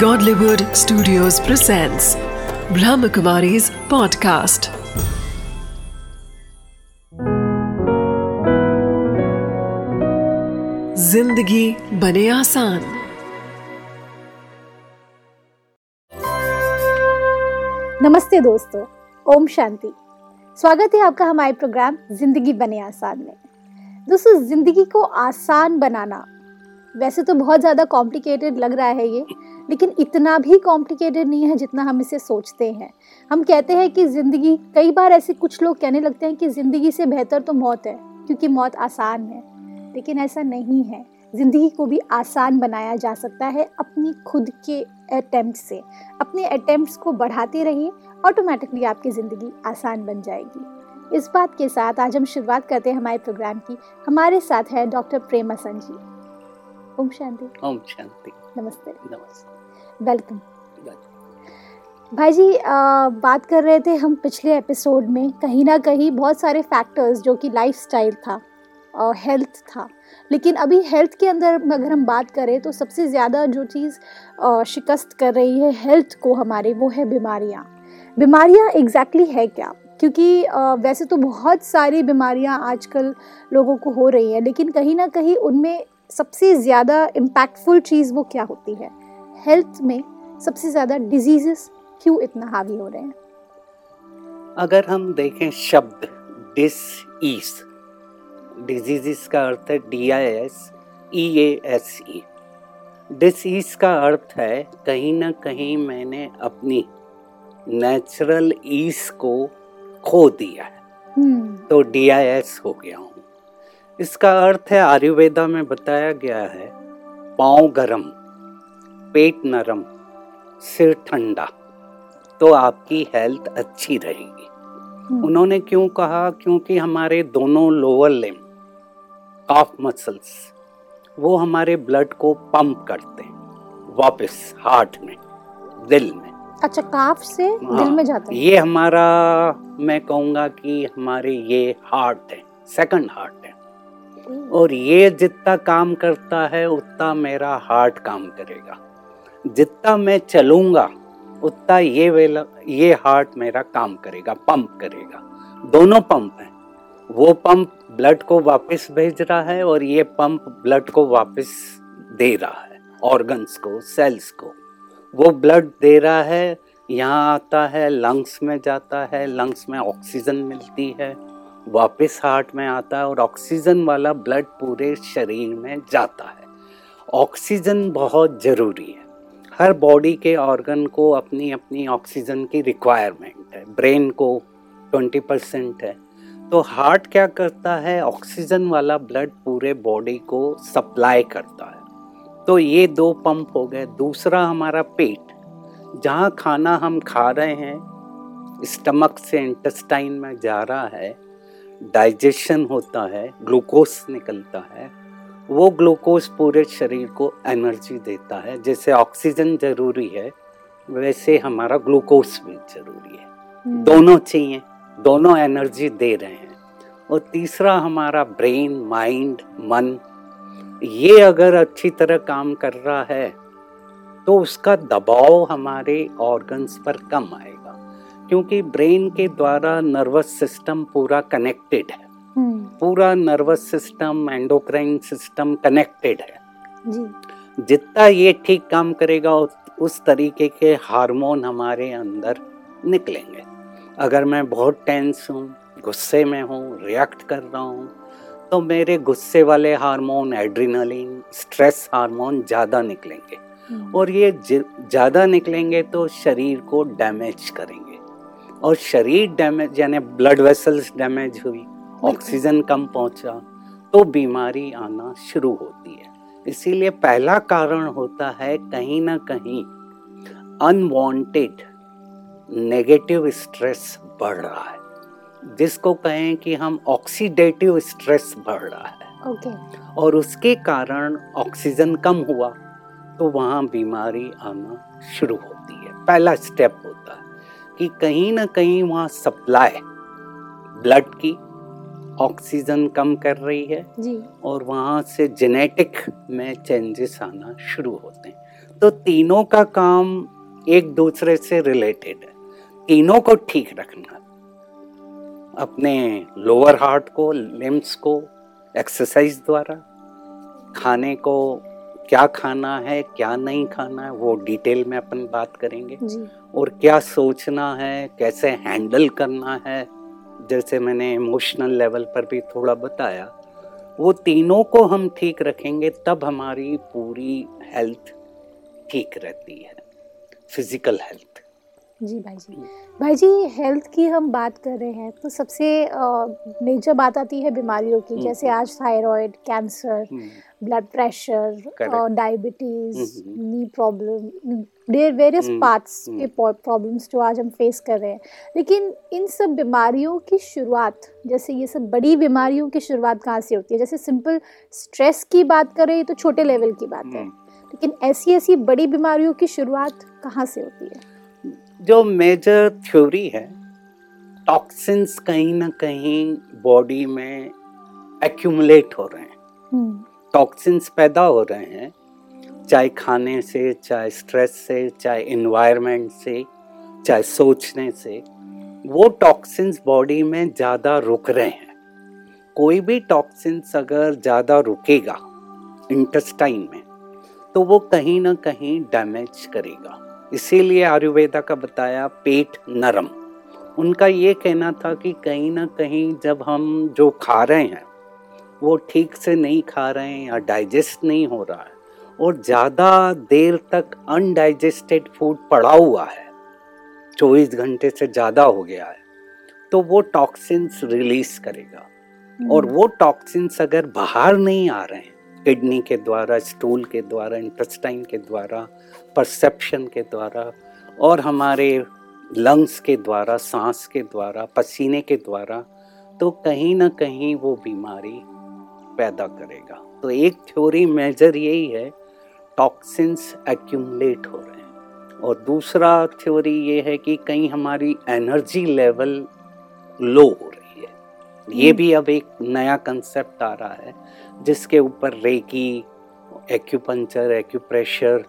Godlywood Studios presents Brahmakumari's podcast. ज़िंदगी बने आसान। नमस्ते दोस्तों, ओम शांति। स्वागत है आपका हमारे प्रोग्राम ज़िंदगी बने आसान में। दोस्तों, ज़िंदगी को आसान बनाना वैसे तो बहुत ज़्यादा कॉम्प्लिकेटेड लग रहा है ये, लेकिन इतना भी कॉम्प्लिकेटेड नहीं है जितना हम इसे सोचते हैं। हम कहते हैं कि ज़िंदगी, कई बार ऐसे कुछ लोग कहने लगते हैं कि ज़िंदगी से बेहतर तो मौत है, क्योंकि मौत आसान है, लेकिन ऐसा नहीं है। ज़िंदगी को भी आसान बनाया जा सकता है अपनी खुद के अटैम्प्ट से। अपने अटैम्प्ट को बढ़ाते रहिए ऑटोमेटिकली आपकी ज़िंदगी आसान बन जाएगी। इस बात के साथ आज हम शुरुआत करते हैं हमारे प्रोग्राम की। हमारे साथ है डॉक्टर प्रेम असन जी ओम शांति। ओम शांति। नमस्ते। नमस्ते। वेलकम। भाई जी आ, बात कर रहे थे हम पिछले एपिसोड में कहीं ना कहीं बहुत सारे फैक्टर्स जो कि लाइफस्टाइल था और हेल्थ था। लेकिन अभी हेल्थ के अंदर अगर हम बात करें तो सबसे ज़्यादा जो चीज़ शिकस्त कर रही है हेल्थ को हमारे वो है बीमारियाँ। बीमारियाँ एग्जैक्टली exactly है क्या? क्योंकि वैसे तो बहुत सारी बीमारियाँ आजकल लोगों को हो रही हैं लेकिन कहीं ना कहीं उनमें सबसे ज़्यादा इम्पैक्टफुल चीज़ वो क्या होती है? हेल्थ में सबसे ज़्यादा डिजीजेस क्यों इतना हावी हो रहे हैं? अगर हम देखें शब्द डिस ईस डिजीजेस का अर्थ है D I S E A S E dis का अर्थ है कहीं ना कहीं मैंने अपनी नेचुरल ईस को खो दिया है। हम्म। तो डी आई एस हो गया हूँ। इसका अर्थ है आयुर्वेदा में बताया गया है पाँव गरम पेट नरम सिर ठंडा तो आपकी हेल्थ अच्छी रहेगी। हम्म, उन्होंने क्यों कहा? क्योंकि हमारे दोनों लोअर लिम काफ मसल्स वो हमारे ब्लड को पंप करते हैं वापस हार्ट में दिल में। अच्छा काफ से हाँ, दिल में जाता है। ये हमारा मैं कहूँगा कि हमारे ये हार्ट है सेकंड हार्ट है। और ये जितना काम करता है, उतना मेरा हार्ट काम करेगा। जितना मैं चलूँगा, उतना ये वेला, ये हार्ट मेरा काम करेगा पंप करेगा। दोनों पंप हैं। वो पंप ब्लड को वापस भेज रहा है और ये पंप ब्लड को वापस दे रहा है ऑर्गन्स को सेल्स को। वो ब्लड दे रहा है, यहाँ आता है लंग्स में जाता है लंग्स में ऑक्सीजन मिलती है। वापस हार्ट में आता है और ऑक्सीजन वाला ब्लड पूरे शरीर में जाता है। ऑक्सीजन बहुत ज़रूरी है। हर बॉडी के ऑर्गन को अपनी अपनी ऑक्सीजन की रिक्वायरमेंट है। ब्रेन को 20 परसेंट है। तो हार्ट क्या करता है? ऑक्सीजन वाला ब्लड पूरे बॉडी को सप्लाई करता है। तो ये दो पंप हो गए। दूसरा हमारा पेट। जहाँ खाना हम खा रहे हैं, स्टमक से इंटेस्टाइन में जा रहा है डाइजेशन होता है ग्लूकोज निकलता है वो ग्लूकोज पूरे शरीर को एनर्जी देता है। जैसे ऑक्सीजन ज़रूरी है वैसे हमारा ग्लूकोज भी ज़रूरी है। हम्म, दोनों चाहिए दोनों एनर्जी दे रहे हैं। और तीसरा हमारा ब्रेन माइंड मन ये अगर अच्छी तरह काम कर रहा है तो उसका दबाव हमारे ऑर्गन्स पर कम आएगा। क्योंकि ब्रेन के द्वारा नर्वस सिस्टम पूरा कनेक्टेड है। हम्म, पूरा nervous system endocrine system connected है। जी। जितना ये ठीक काम करेगा उस- तरीके के हार्मोन हमारे अंदर निकलेंगे। अगर मैं बहुत टेंस हूँ गुस्से में हूँ रिएक्ट कर रहा हूँ तो मेरे गुस्से वाले हार्मोन एड्रिनलिन स्ट्रेस हार्मोन ज़्यादा निकलेंगे। हम्म, और ये ज़्यादा निकलेंगे तो शरीर को डैमेज करेंगे। और शरीर डैमेज यानी ब्लड वेसल्स डैमेज हुई ऑक्सीजन कम पहुँचा तो बीमारी आना शुरू होती है। इसीलिए पहला कारण होता है कहीं ना कहीं अनवांटेड नेगेटिव स्ट्रेस बढ़ रहा है। जिसको कहें कि हम ऑक्सीडेटिव स्ट्रेस बढ़ रहा है। ओके और उसके कारण ऑक्सीजन कम हुआ तो वहाँ बीमारी आना शुरू होती है। पहला स्टेप होता है। कि कहीं ना कहीं वहाँ सप्लाई ब्लड की ऑक्सीजन कम कर रही है जी। और वहाँ से जेनेटिक में चेंजेस आना शुरू होते हैं। तो तीनों का काम एक दूसरे से रिलेटेड है। तीनों को ठीक रखना अपने लोअर हार्ट को लिम्स को एक्सरसाइज द्वारा खाने को क्या खाना है क्या नहीं खाना है वो डिटेल में अपन बात करेंगे। जी। और क्या सोचना है कैसे हैंडल करना है जैसे मैंने इमोशनल लेवल पर भी थोड़ा बताया वो तीनों को हम ठीक रखेंगे तब हमारी पूरी हेल्थ ठीक रहती है फ़िज़िकल हेल्थ। जी भाई जी भाई जी हेल्थ की हम बात कर रहे हैं तो सबसे मेजर बात आती है बीमारियों की हम्म। जैसे आज thyroid cancer blood pressure. Diabetes हम्म। नी प्रॉब्लम वेरियस हम्म, पार्ट्स हम्म। के प्रॉब्लम्स जो आज हम फेस कर रहे हैं लेकिन इन सब बीमारियों की शुरुआत जैसे ये सब बड़ी बीमारियों की शुरुआत कहाँ से होती है जैसे सिंपल स्ट्रेस की बात करें तो छोटे लेवल की बात है लेकिन ऐसी ऐसी बड़ी बीमारियों की शुरुआत कहाँ से होती है जो मेजर थ्योरी है टॉक्सिन्स कहीं ना कहीं बॉडी में एक्यूमुलेट हो रहे हैं। हम्म, टॉक्सिन्स पैदा हो रहे हैं चाहे खाने से चाहे स्ट्रेस से चाहे इन्वायरमेंट से चाहे सोचने से। वो टॉक्सिन्स बॉडी में ज़्यादा रुक रहे हैं। कोई भी टॉक्सिन्स अगर ज़्यादा रुकेगा इंटेस्टाइन में तो वो कहीं ना कहीं डैमेज करेगा। इसीलिए आयुर्वेदा का बताया पेट नरम। उनका ये कहना था कि कहीं ना कहीं जब हम जो खा रहे हैं वो ठीक से नहीं खा रहे हैं या डाइजेस्ट नहीं हो रहा है और ज़्यादा देर तक अनडाइजेस्टेड फ़ूड पड़ा हुआ है चौबीस घंटे से ज़्यादा हो गया है तो वो टॉक्सिन्स रिलीज़ करेगा। और वो टॉक्सिन्स अगर बाहर नहीं आ रहे हैं किडनी के द्वारा, स्टूल के द्वारा, इंटेस्टाइन के द्वारा, परसेप्शन के द्वारा और हमारे लंग्स के द्वारा, सांस के द्वारा, पसीने के द्वारा तो कहीं ना कहीं वो बीमारी पैदा करेगा। तो एक थ्योरी मेजर यही है, टॉक्सिन्स एक्यूमलेट हो रहे हैं। और दूसरा थ्योरी ये है कि कहीं हमारी एनर्जी लेवल लो हो रही है। ये भी अब एक नया कंसेप्ट आ रहा है। जिसके ऊपर रेकी एक्यूपंचर एक्यूप्रेशर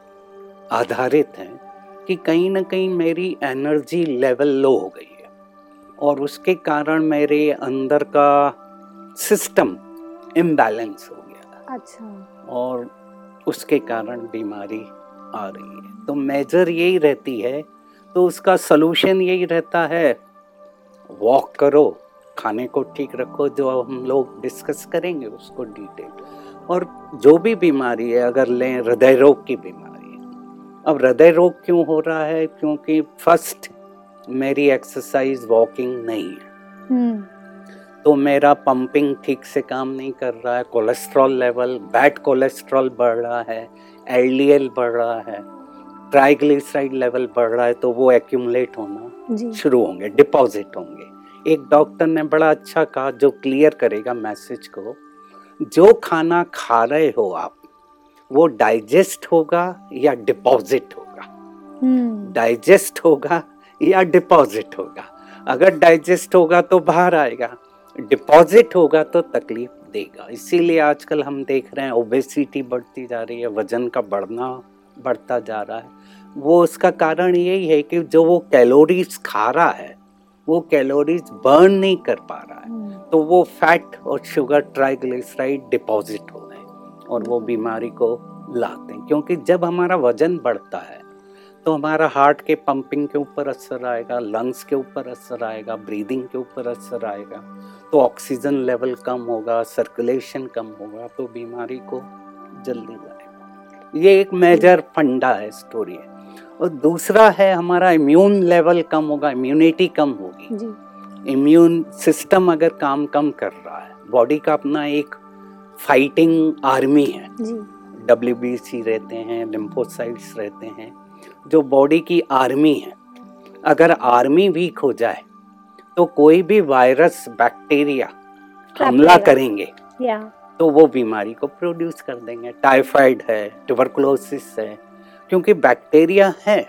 आधारित हैं कि कहीं ना कहीं मेरी एनर्जी लेवल लो हो गई है। और उसके कारण मेरे अंदर का सिस्टम इम्बैलेंस हो गया अच्छा। और उसके कारण बीमारी आ रही है। तो मेजर यही रहती है। तो उसका सलूशन यही रहता है वॉक करो। खाने को ठीक रखो जो हम लोग डिस्कस करेंगे उसको डिटेल और जो भी बीमारी है अगर लें हृदय रोग की बीमारी अब हृदय रोग क्यों हो रहा है? क्योंकि फ़र्स्ट मेरी एक्सरसाइज वॉकिंग नहीं है। हम्म। तो मेरा पंपिंग ठीक से काम नहीं कर रहा है। कोलेस्ट्रॉल लेवल बैड कोलेस्ट्रॉल बढ़ रहा है। एलडीएल बढ़ रहा है। ट्राइग्लिसराइड लेवल बढ़ रहा है तो वो एक्यूमुलेट होना शुरू होंगे डिपॉजिट होंगे। एक डॉक्टर ने बड़ा अच्छा कहा जो क्लियर करेगा मैसेज को जो खाना खा रहे हो आप वो डाइजेस्ट होगा या डिपॉजिट होगा? हम्म। डाइजेस्ट होगा या डिपॉजिट होगा? अगर डाइजेस्ट होगा तो बाहर आएगा डिपॉजिट होगा तो तकलीफ़ देगा। इसीलिए आजकल हम देख रहे हैं ओबेसिटी बढ़ती जा रही है वज़न का बढ़ना बढ़ता जा रहा है। वो उसका कारण यही है कि जो वो कैलोरीज खा रहा है वो कैलोरीज बर्न नहीं कर पा रहा है हम्म, तो वो फैट और शुगर ट्राइग्लिसराइड डिपॉजिट हो रहे हैं और वो बीमारी को लाते हैं। क्योंकि जब हमारा वज़न बढ़ता है तो हमारा हार्ट के पंपिंग के ऊपर असर आएगा लंग्स के ऊपर असर आएगा ब्रीदिंग के ऊपर असर आएगा तो ऑक्सीजन लेवल कम होगा सर्कुलेशन कम होगा तो बीमारी को जल्दी लाएगा। ये एक मेजर फंडा है स्टोरी है। और दूसरा है हमारा इम्यून लेवल कम होगा इम्यूनिटी कम होगी। इम्यून सिस्टम अगर काम कम कर रहा है बॉडी का अपना एक फाइटिंग आर्मी है। डब्ल्यू रहते हैं लिम्फोसाइट्स रहते हैं जो बॉडी की आर्मी है। अगर आर्मी वीक हो जाए तो कोई भी वायरस बैक्टीरिया हमला करेंगे। या तो वो बीमारी को प्रोड्यूस कर देंगे। टाइफाइड है ट्यूबरकुलोसिस है क्योंकि बैक्टीरिया है।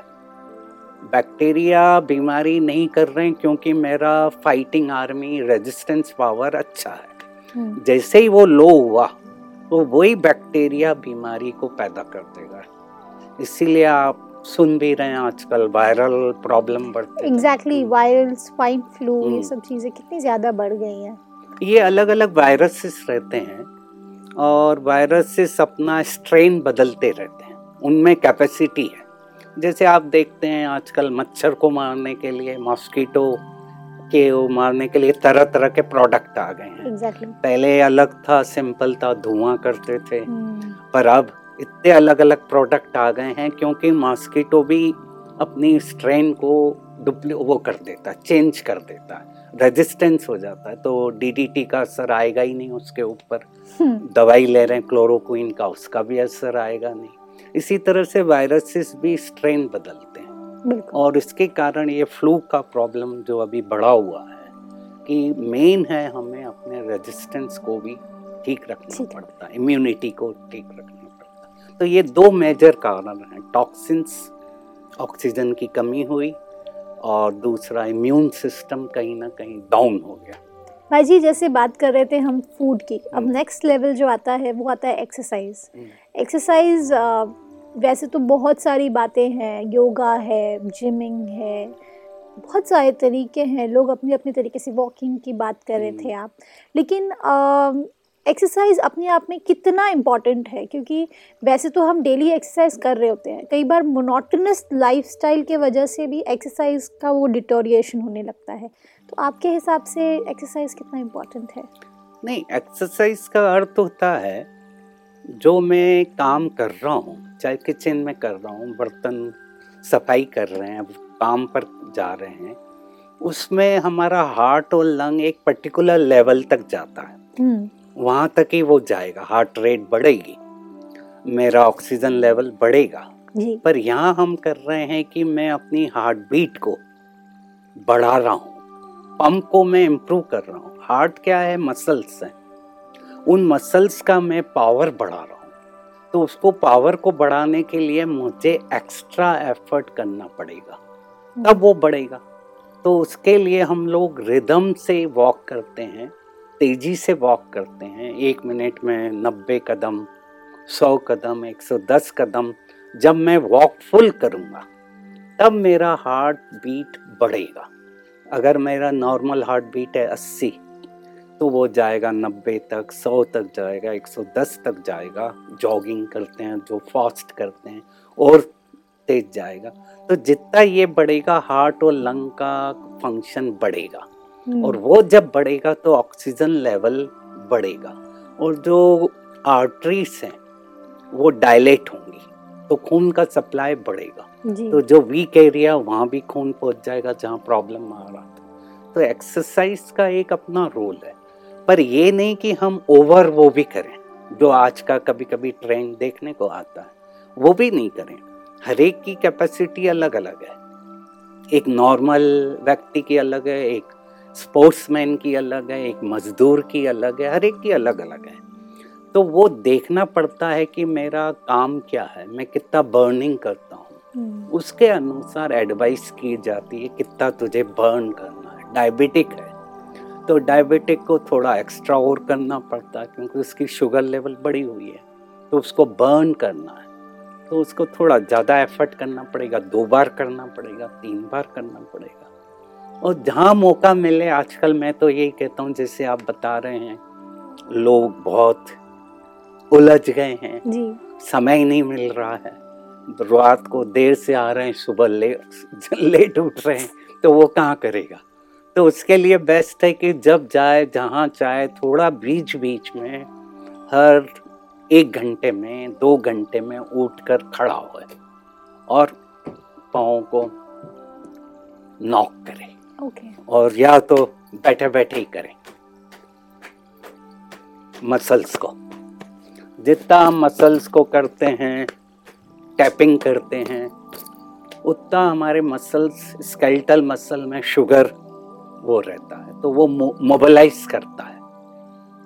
बैक्टीरिया बीमारी नहीं कर रहे हैं क्योंकि मेरा फाइटिंग आर्मी रेजिस्टेंस पावर अच्छा है। हम्म, जैसे ही वो लो हुआ तो वही बैक्टीरिया बीमारी को पैदा कर देगा। इसीलिए आप सुन भी रहे हैं आजकल वायरल प्रॉब्लम बढ़ते एग्जैक्टली वायरल स्वाइन फ्लू ये हम्म। सब चीज़ें कितनी ज़्यादा बढ़ गई हैं। ये अलग अलग वायरसेस रहते हैं और वायरसेस अपना स्ट्रेन बदलते रहते हैं। उनमें कैपेसिटी है। जैसे आप देखते हैं आजकल मच्छर को मारने के लिए मॉस्किटो के वो मारने के लिए तरह तरह के प्रोडक्ट आ गए हैं। एग्जैक्टली पहले अलग था सिंपल था धुआँ करते थे। हम्म, पर अब इतने अलग अलग प्रोडक्ट आ गए हैं क्योंकि मॉस्किटो भी अपनी स्ट्रेन को डुप्ली वो कर देता है चेंज कर देता है। रेजिस्टेंस हो जाता है तो डीडीटी का असर आएगा ही नहीं उसके ऊपर। हम्म, दवाई ले रहे हैं क्लोरोक्विन का उसका भी असर आएगा नहीं। इसी तरह से वायरसेस भी स्ट्रेन बदलते हैं। और इसके कारण ये फ्लू का प्रॉब्लम जो अभी बढ़ा हुआ है कि मेन है हमें अपने रेजिस्टेंस को भी ठीक रखना पड़ता है इम्यूनिटी को ठीक रखना पड़ता है। तो ये दो मेजर कारण हैं टॉक्सिन्स ऑक्सीजन की कमी हुई और दूसरा इम्यून सिस्टम कहीं ना कहीं डाउन हो गया। भाई जी जैसे बात कर रहे थे हम फ़ूड की अब हम्म। नेक्स्ट लेवल जो आता है वो आता है एक्सरसाइज हम्म। एक्सरसाइज वैसे तो बहुत सारी बातें हैं योगा है जिमिंग है बहुत सारे तरीके हैं। लोग अपने अपने तरीके से वॉकिंग की बात कर रहे थे आप। लेकिन एक्सरसाइज अपने आप में कितना इंपॉर्टेंट है? क्योंकि वैसे तो हम डेली एक्सरसाइज कर रहे होते हैं। कई बार मोनोटनस लाइफस्टाइल के वजह से भी एक्सरसाइज का वो डिटोरिएशन होने लगता है। तो आपके हिसाब से एक्सरसाइज कितना इम्पोर्टेंट है? नहीं एक्सरसाइज का अर्थ होता है जो मैं काम कर रहा हूँ चाहे किचन में कर रहा हूँ बर्तन सफ़ाई कर रहे हैं काम पर जा रहे हैं उसमें हमारा हार्ट और लंग एक पर्टिकुलर लेवल तक जाता है। हम्म। वहाँ तक ही वो जाएगा हार्ट रेट बढ़ेगी मेरा ऑक्सीजन लेवल बढ़ेगा। जी। पर यहाँ हम कर रहे हैं कि मैं अपनी हार्ट बीट को बढ़ा रहा हूँ पंप को मैं इम्प्रूव कर रहा हूँ। हार्ट क्या है? मसल्स हैं। उन मसल्स का मैं पावर बढ़ा रहा हूँ। तो उसको पावर को बढ़ाने के लिए मुझे एक्स्ट्रा एफर्ट करना पड़ेगा। तब वो बढ़ेगा। तो उसके लिए हम लोग रिदम से वॉक करते हैं तेज़ी से वॉक करते हैं। एक मिनट में नब्बे कदम सौ कदम एक सौ दस कदम जब मैं वॉक फुल करूँगा तब मेरा हार्ट बीट बढ़ेगा। अगर मेरा नॉर्मल हार्ट बीट है अस्सी तो वो जाएगा नब्बे तक सौ तक जाएगा एक सौ दस तक जाएगा। जॉगिंग करते हैं जो फास्ट करते हैं और तेज जाएगा। तो जितना ये बढ़ेगा हार्ट और लंग का फ़ंक्शन बढ़ेगा। हम्म, और वो जब बढ़ेगा तो ऑक्सीजन लेवल बढ़ेगा। और जो आर्टरीज हैं वो डायलेट होंगी। तो खून का सप्लाई बढ़ेगा। तो जो वीक एरिया वहाँ भी खून पहुँच जाएगा जहाँ प्रॉब्लम आ रहा था। तो एक्सरसाइज का एक अपना रोल है। पर ये नहीं कि हम ओवर वो भी करें जो आज का कभी कभी ट्रेंड देखने को आता है वो भी नहीं करें। हर एक की कैपेसिटी अलग अलग है। एक नॉर्मल व्यक्ति की अलग है एक स्पोर्ट्समैन की अलग है एक मजदूर की अलग है हर एक की अलग अलग है। तो वो देखना पड़ता है कि मेरा काम क्या है मैं कितना बर्निंग करता हूँ। हम्म, उसके अनुसार एडवाइस की जाती है कितना तुझे बर्न करना है। डायबिटिक है। तो डायबिटिक को थोड़ा एक्स्ट्रा और करना पड़ता है क्योंकि उसकी शुगर लेवल बढ़ी हुई है। तो उसको बर्न करना है। तो उसको थोड़ा ज़्यादा एफर्ट करना पड़ेगा दो बार करना पड़ेगा तीन बार करना पड़ेगा। और जहाँ मौका मिले आजकल मैं तो यही कहता हूँ जैसे आप बता रहे हैं लोग बहुत उलझ गए हैं। जी। समय ही नहीं मिल रहा है। रात को देर से आ रहे हैं सुबह लेट लेट उठ रहे हैं तो वो कहाँ करेगा? तो उसके लिए बेस्ट है कि जब जाए जहाँ चाहे थोड़ा बीच बीच में हर एक घंटे में दो घंटे में उठ कर खड़ा हो और पाँव को नॉक करे। ओके और या तो बैठे बैठे ही करें। मसल्स को। जितना हम मसल्स को करते हैं टैपिंग करते हैं उतना हमारे मसल्स स्केल्टल मसल में शुगर वो रहता है तो वो मोबिलाइज करता है।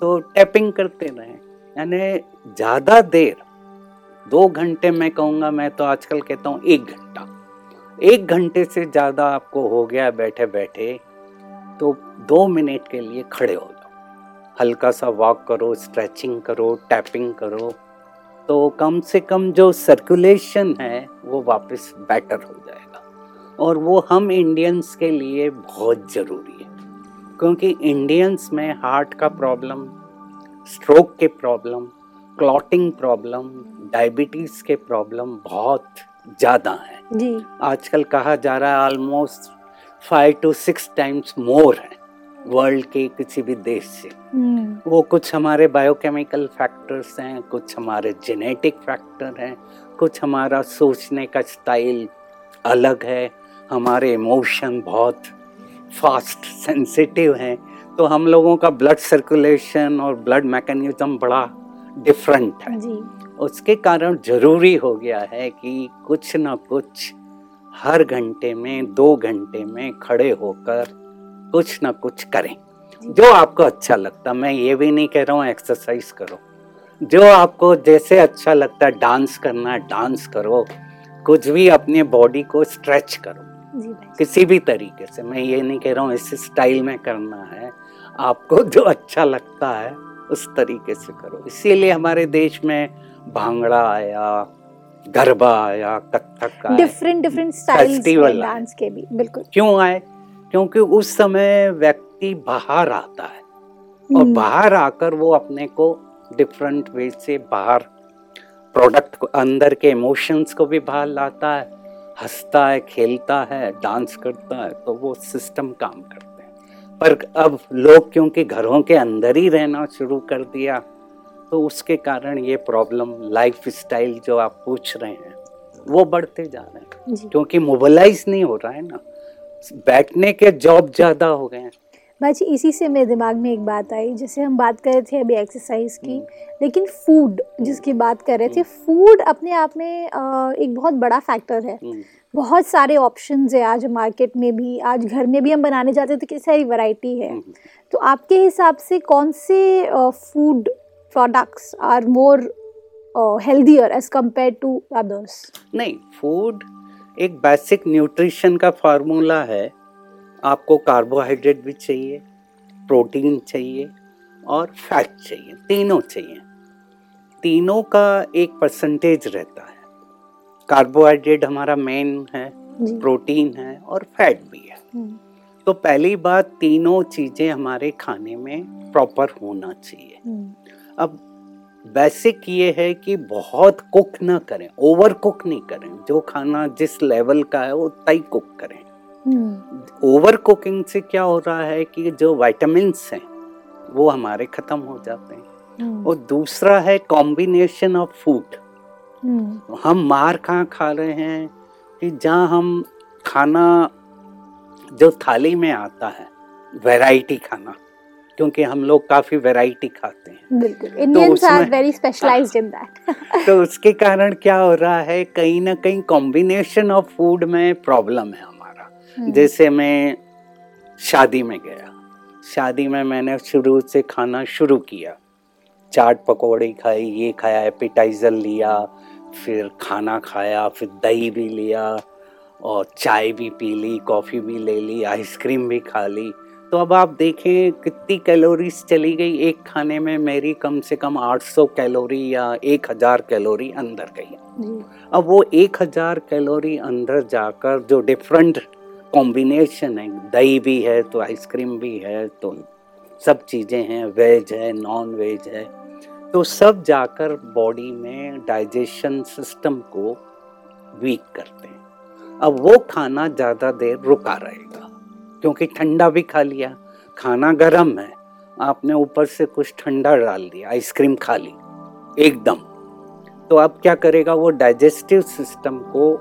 तो टैपिंग करते रहें, यानी ज़्यादा देर, दो घंटे मैं कहूँगा, मैं तो आजकल कहता हूँ एक घंटा, एक घंटे से ज़्यादा आपको हो गया बैठे बैठे तो दो मिनट के लिए खड़े हो जाओ। हल्का सा वॉक करो स्ट्रेचिंग करो टैपिंग करो तो कम से कम जो सर्कुलेशन है, वो वापस बेटर हो जाएगा। और वो हम इंडियंस के लिए बहुत ज़रूरी है। क्योंकि इंडियंस में हार्ट का प्रॉब्लम स्ट्रोक के प्रॉब्लम क्लॉटिंग प्रॉब्लम डायबिटीज़ के प्रॉब्लम बहुत ज़्यादा हैं। जी। आजकल कहा जा रहा है almost five to six times more है वर्ल्ड के किसी भी देश से। हम्म, वो कुछ हमारे बायोकेमिकल फैक्टर्स हैं कुछ हमारे जेनेटिक फैक्टर हैं कुछ हमारा सोचने का स्टाइल अलग है। हमारे इमोशन बहुत फास्ट सेंसिटिव हैं तो हम लोगों का ब्लड सर्कुलेशन और ब्लड मैकेनिज्म बड़ा डिफरेंट है। जी। उसके कारण ज़रूरी हो गया है कि कुछ ना कुछ हर घंटे में दो घंटे में खड़े होकर कुछ ना कुछ करें। जो। आपको अच्छा लगता मैं ये भी नहीं कह रहा हूँ एक्सरसाइज करो। जो आपको जैसे अच्छा लगता है डांस करना है डांस करो। कुछ भी अपने बॉडी को स्ट्रेच करो। किसी भी तरीके से मैं ये नहीं कह रहा हूँ इस स्टाइल में करना है। आपको जो अच्छा लगता है उस तरीके से करो। इसीलिए हमारे देश में भांगड़ा आया गरबा आया कथक आया। Different different styles. डांस के भी बिल्कुल। क्यों आए? क्योंकि उस समय व्यक्ति बाहर आता है। और हम्म, बाहर आकर वो अपने को डिफरेंट वे से बाहर प्रोडक्ट को अंदर के इमोशंस को भी बाहर लाता है। हंसता है खेलता है डांस करता है तो वो सिस्टम काम करते हैं। पर अब लोग क्योंकि घरों के अंदर ही रहना शुरू कर दिया तो उसके कारण ये प्रॉब्लम लाइफ स्टाइल जो आप पूछ रहे हैं वो बढ़ते जा रहे हैं। क्योंकि मोबालाइज नहीं हो रहा है ना। बैठने के जॉब ज़्यादा हो गए हैं। भाई जी इसी से मेरे दिमाग में एक बात आई जैसे हम बात कर रहे थे अभी एक्सरसाइज की हम्म। लेकिन फ़ूड जिसकी बात कर रहे थे फ़ूड अपने आप में एक बहुत बड़ा फैक्टर है। हम्म, बहुत सारे ऑप्शंस है आज मार्केट में भी आज घर में भी हम बनाने जाते हैं तो कितनी सारी वैरायटी है। हम्म। तो आपके हिसाब से कौन से food products are more healthier as compare to others नहीं फ़ूड एक बेसिक न्यूट्रिशन का फार्मूला है। आपको कार्बोहाइड्रेट भी चाहिए प्रोटीन चाहिए और फैट चाहिए तीनों चाहिए। तीनों का एक परसेंटेज रहता है। कार्बोहाइड्रेट हमारा मेन है प्रोटीन है और फैट भी है। हम्म, तो पहली बात तीनों चीज़ें हमारे खाने में प्रॉपर होना चाहिए। हम्म, अब बेसिक ये है कि बहुत कुक ना करें ओवर कुक नहीं करें। जो खाना जिस लेवल का है उतना ही कुक करें। ओवर कुकिंग से क्या हो रहा है कि जो वाइटामिन्स हैं वो हमारे खत्म हो जाते हैं। हम्म, और दूसरा है कॉम्बिनेशन ऑफ़ फ़ूड हम्म, हम मार कहाँ खा रहे हैं कि जहाँ हम खाना जो थाली में आता है वैरायटी खाना क्योंकि हम लोग काफ़ी वैरायटी खाते हैं। बिल्कुल। Indians are very specialised in that तो उसके कारण क्या हो रहा है कहीं ना कहीं कॉम्बिनेशन ऑफ़ फ़ूड में प्रॉब्लम है। हम्म। जैसे मैं शादी में गया। शादी में मैंने शुरू से खाना शुरू किया। चाट पकौड़ी खाई ये खाया एपिटाइजर लिया फिर खाना खाया फिर दही भी लिया और चाय भी पी ली कॉफ़ी भी ले ली आइसक्रीम भी खा ली। तो अब आप देखें कितनी कैलोरीज चली गई एक खाने में। मेरी कम से कम 800 कैलोरी या 1000 कैलोरी अंदर गई। अब वो 1000 कैलोरी अंदर जाकर जो डिफरेंट कॉम्बिनेशन है। दही भी है तो आइसक्रीम भी है तो सब चीज़ें हैं वेज है नॉन वेज है। तो सब जाकर बॉडी में डाइजेशन सिस्टम को वीक करते हैं। अब वो खाना ज़्यादा देर रुका रहेगा, क्योंकि ठंडा भी खा लिया। खाना गर्म है, आपने ऊपर से कुछ ठंडा डाल दिया आइसक्रीम खा ली, एकदम। तो अब क्या करेगा वो डाइजेस्टिव सिस्टम को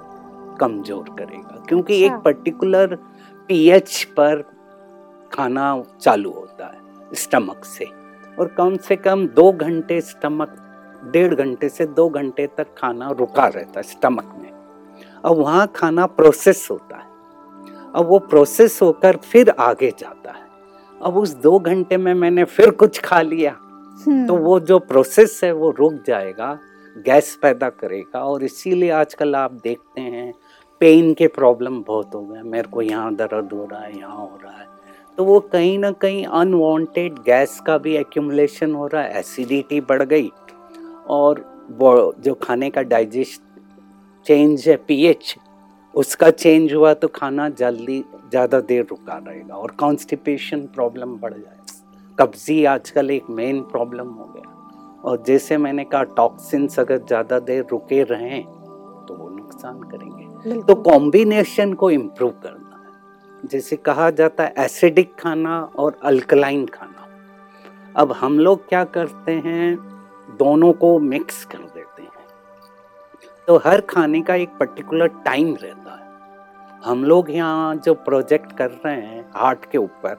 कमज़ोर करेगा क्योंकि एक। पर्टिकुलर पीएच पर खाना चालू होता है स्टमक से। और कम से कम दो घंटे स्टमक डेढ़ घंटे से दो घंटे तक खाना रुका रहता है स्टमक में। अब वहाँ खाना प्रोसेस होता है। अब वो प्रोसेस होकर फिर आगे जाता है। अब उस दो घंटे में मैंने फिर कुछ खा लिया हम्म, तो वो जो प्रोसेस है वो रुक जाएगा गैस पैदा करेगा। और इसीलिए आजकल आप देखते हैं पेन के प्रॉब्लम बहुत हो गए। मेरे को यहाँ दर्द हो रहा है, यहाँ हो रहा है। तो वो कहीं ना कहीं अनवांटेड गैस का भी एक्यूमुलेशन हो रहा है एसिडिटी बढ़ गई और जो खाने का डाइजेस्ट चेंज है पीएच उसका चेंज हुआ तो खाना जल्दी ज़्यादा देर रुका रहेगा और कॉन्स्टिपेशन प्रॉब्लम बढ़ जाएगा कब्जी आजकल एक मेन प्रॉब्लम हो गया। और जैसे मैंने कहा टॉक्सिन्स अगर ज़्यादा देर रुके रहें तो वो नुकसान करेंगे। तो कॉम्बिनेशन को इम्प्रूव करना है। जैसे कहा जाता है एसिडिक खाना और अल्कलाइन खाना। अब हम लोग क्या करते हैं? दोनों को मिक्स कर देते हैं। तो हर खाने का एक पर्टिकुलर टाइम रहता है। हम लोग यहाँ जो प्रोजेक्ट कर रहे हैं हार्ट के ऊपर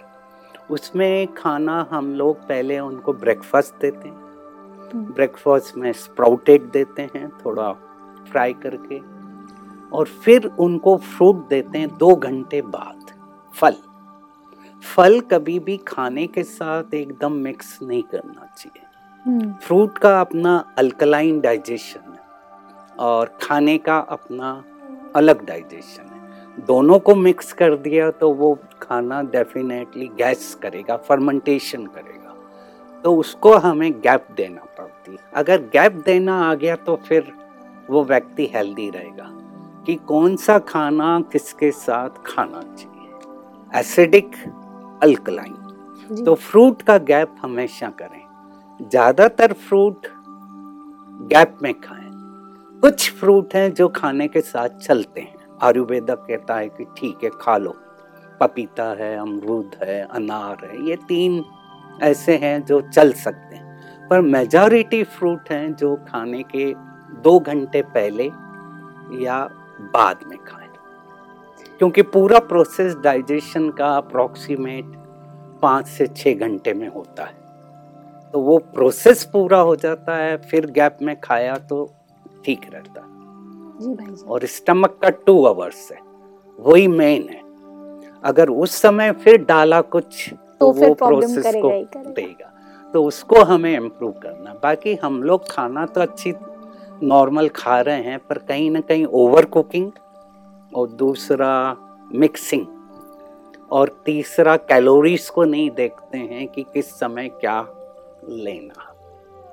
उसमें खाना हम लोग पहले उनको ब्रेकफास्ट देते हैं। ब्रेकफास्ट में स्प्राउटेड देते हैं थोड़ा फ्राई करके। और फिर उनको फ्रूट देते हैं दो घंटे बाद। फल। फल कभी भी खाने के साथ एकदम मिक्स नहीं करना चाहिए। फ्रूट हम्म। का अपना अल्कलाइन डाइजेशन है और खाने का अपना अलग डाइजेशन है। दोनों को मिक्स कर दिया तो वो खाना डेफिनेटली गैस करेगा फर्मेंटेशन करेगा। तो उसको हमें गैप देना पड़ती है। अगर गैप देना आ गया तो फिर वो व्यक्ति हेल्दी रहेगा। कि कौन सा खाना किसके साथ खाना चाहिए? एसिडिक अल्कलाइन तो फ्रूट का गैप हमेशा करें। ज़्यादातर फ्रूट गैप में खाएँ। कुछ फ्रूट हैं जो खाने के साथ चलते हैं। आयुर्वेदा कहता है कि ठीक है खा लो। पपीता है अमरूद है अनार है ये तीन ऐसे हैं जो चल सकते हैं। पर मेजॉरिटी फ्रूट हैं जो खाने के दो घंटे पहले या बाद में खाएँ। क्योंकि पूरा प्रोसेस डाइजेशन का अप्रोक्सीमेट पाँच से छः घंटे में होता है। तो वो प्रोसेस पूरा हो जाता है फिर गैप में खाया तो ठीक रहता है। जी भाई जी। और स्टमक का टू आवर्स है वही मेन है। अगर उस समय फिर डाला कुछ तो, तो वो प्रोसेस को देगा। तो उसको हमें इम्प्रूव करना। बाकी हम लोग खाना तो अच्छी नॉर्मल खा रहे हैं पर कहीं ना कहीं ओवर कुकिंग और दूसरा मिक्सिंग और तीसरा कैलोरीज को नहीं देखते हैं कि किस समय क्या लेना।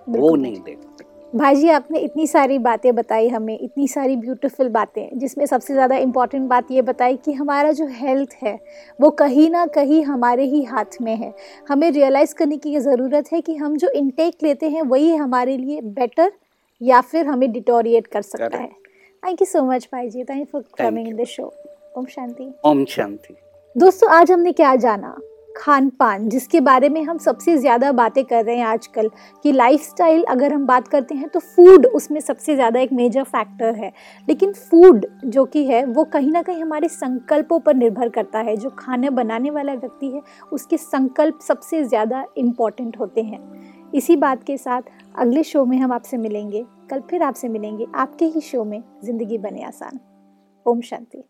वो नहीं देखते। भाई जी आपने इतनी सारी बातें बताई हमें इतनी सारी ब्यूटीफुल बातें जिसमें सबसे ज़्यादा इंपॉर्टेंट बात ये बताई कि हमारा जो हेल्थ है वो कहीं ना कहीं हमारे ही हाथ में है। हमें रियलाइज़ करने की ज़रूरत है कि हम जो इनटेक लेते हैं वही हमारे लिए बेटर या फिर हमें डिटोरिएट कर सकता है। थैंक यू सो मच भाई जी thank for coming in the show ओम शांति ओम शांति दोस्तों आज हमने क्या जाना? खान पान जिसके बारे में हम सबसे ज़्यादा बातें कर रहे हैं आजकल कि लाइफस्टाइल अगर हम बात करते हैं तो फ़ूड उसमें सबसे ज़्यादा एक मेजर फैक्टर है। लेकिन फ़ूड जो कि है वो कहीं ना कहीं हमारे संकल्पों पर निर्भर करता है। जो खाना बनाने वाला व्यक्ति है उसके संकल्प सबसे ज़्यादा इंपॉर्टेंट होते हैं। इसी बात के साथ अगले शो में हम आपसे मिलेंगे। कल फिर आपसे मिलेंगे आपके ही शो में ज़िंदगी बने आसान। ओम शांति।